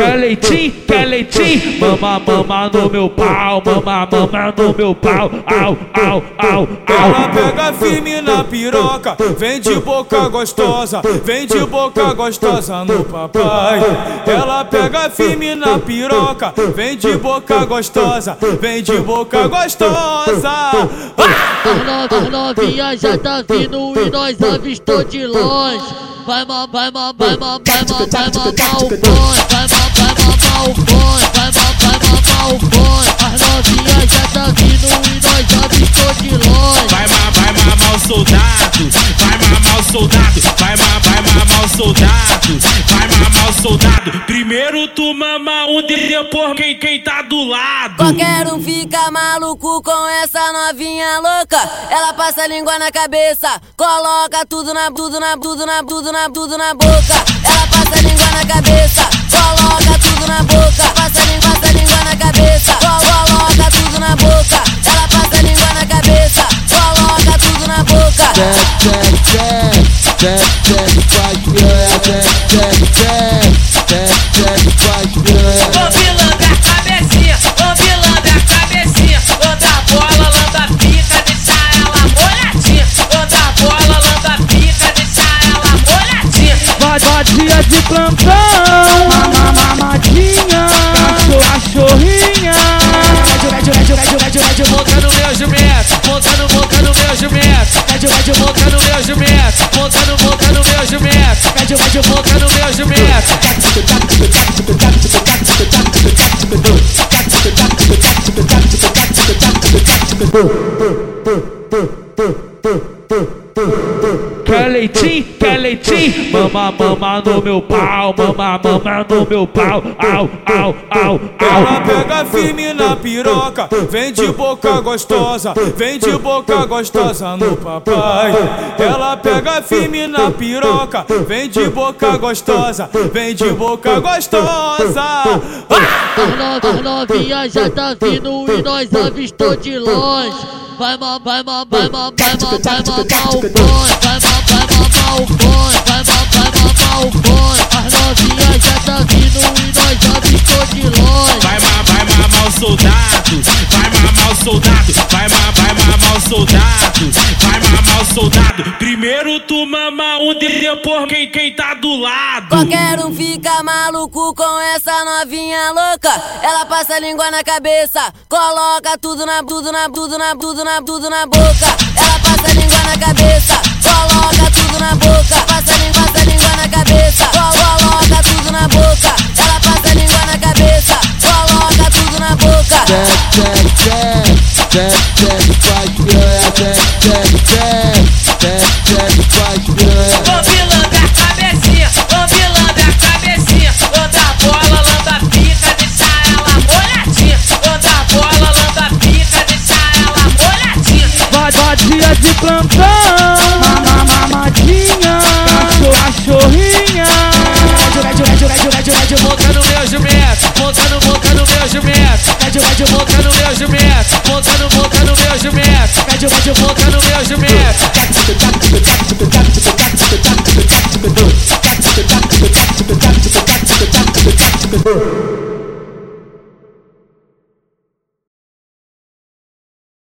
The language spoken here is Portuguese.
Quer leitinho, quer leitinho? Mama, mama no meu pau, mama, mama no meu pau, au, au, au, Ela au. pega firme na piroca, vem de boca gostosa, vem de boca gostosa no papai. Ela pega firme na piroca, vem de boca gostosa, vem de boca gostosa. Ah! As novinhas já tá vindo e nós avistou de longe. Vai ma, vai ma, vai ma, vai ma, vai mamar o bonde. Vai ma, vai mamar o bonde. Vai ma, vai mamar o bonde. As novinhas já tá vindo e nós avistou de longe. Vai ma, vai mamar o soldado, vai mamar o soldado, vai ma, vai mamar o soldado, vai mamar o soldado. Primeiro tu mama um e depois quem, quem tá do lado. Qualquer um fica maluco com essa novinha louca. Ela passa a língua na cabeça, coloca tudo na, tudo na, tudo na, tudo na, tudo na boca. Ela passa a língua na cabeça, coloca tudo na boca. Passa a língua, passa a língua na cabeça, co- coloca tudo na boca. Ela passa a língua na cabeça, coloca tudo na boca. Lambe a cabecinha, lambe, lambe a cabecinha. Lambe a bola, lambe a pica, deixa ela molhadinha. Lambe a bola, lambe a pica, deixa ela molhadinha. Vadia de plantão, mama, mamadinha, cachorrinha. Monta no meu jumento, monta no, monta no meu jumento. Monta no meu jumento. Monta no, monta no meu jumento. Pede, pede, monta no meu jumento. Quer leitinho, quer leitinho? Mama, mama no meu pau, mama, mama no meu pau, au, au, au, Ela au. pega firme na piroca, vem de boca gostosa, vem de boca gostosa no papai. Ela pega firme na piroca, vem de boca gostosa, vem de boca gostosa. Ah! As no- as novinhas já tá vindo e nós avistou de longe. Vai vai vai vai vai. Vai vai mamar o bonde. Vai ma, vai mamar o bonde. As novinhas já tá vindo e nós de longe. Vai vai mamar o vai mamar o soldado, vai vai mamar o soldado, vai mamar o soldado. Primeiro tu mama um depois quem, quem tá do lado. Qualquer um fica maluco com essa novinha louca. Ela passa a língua na cabeça, coloca tudo na, tudo na, tudo na, tudo na, tudo na boca. Ela passa a língua na cabeça, coloca tudo na boca. Passa a língua, passa a língua na cabeça, co- coloca tudo na boca. Ela passa a língua na cabeça, coloca tudo na boca. Lambe, De plantão, mama, mamadinha, cachorrinha. Monta no meu jumento, monta no, monta no meu jumento. Monta no meu jumento. Monta no, monta no meu jumento. Monta no meu jumento.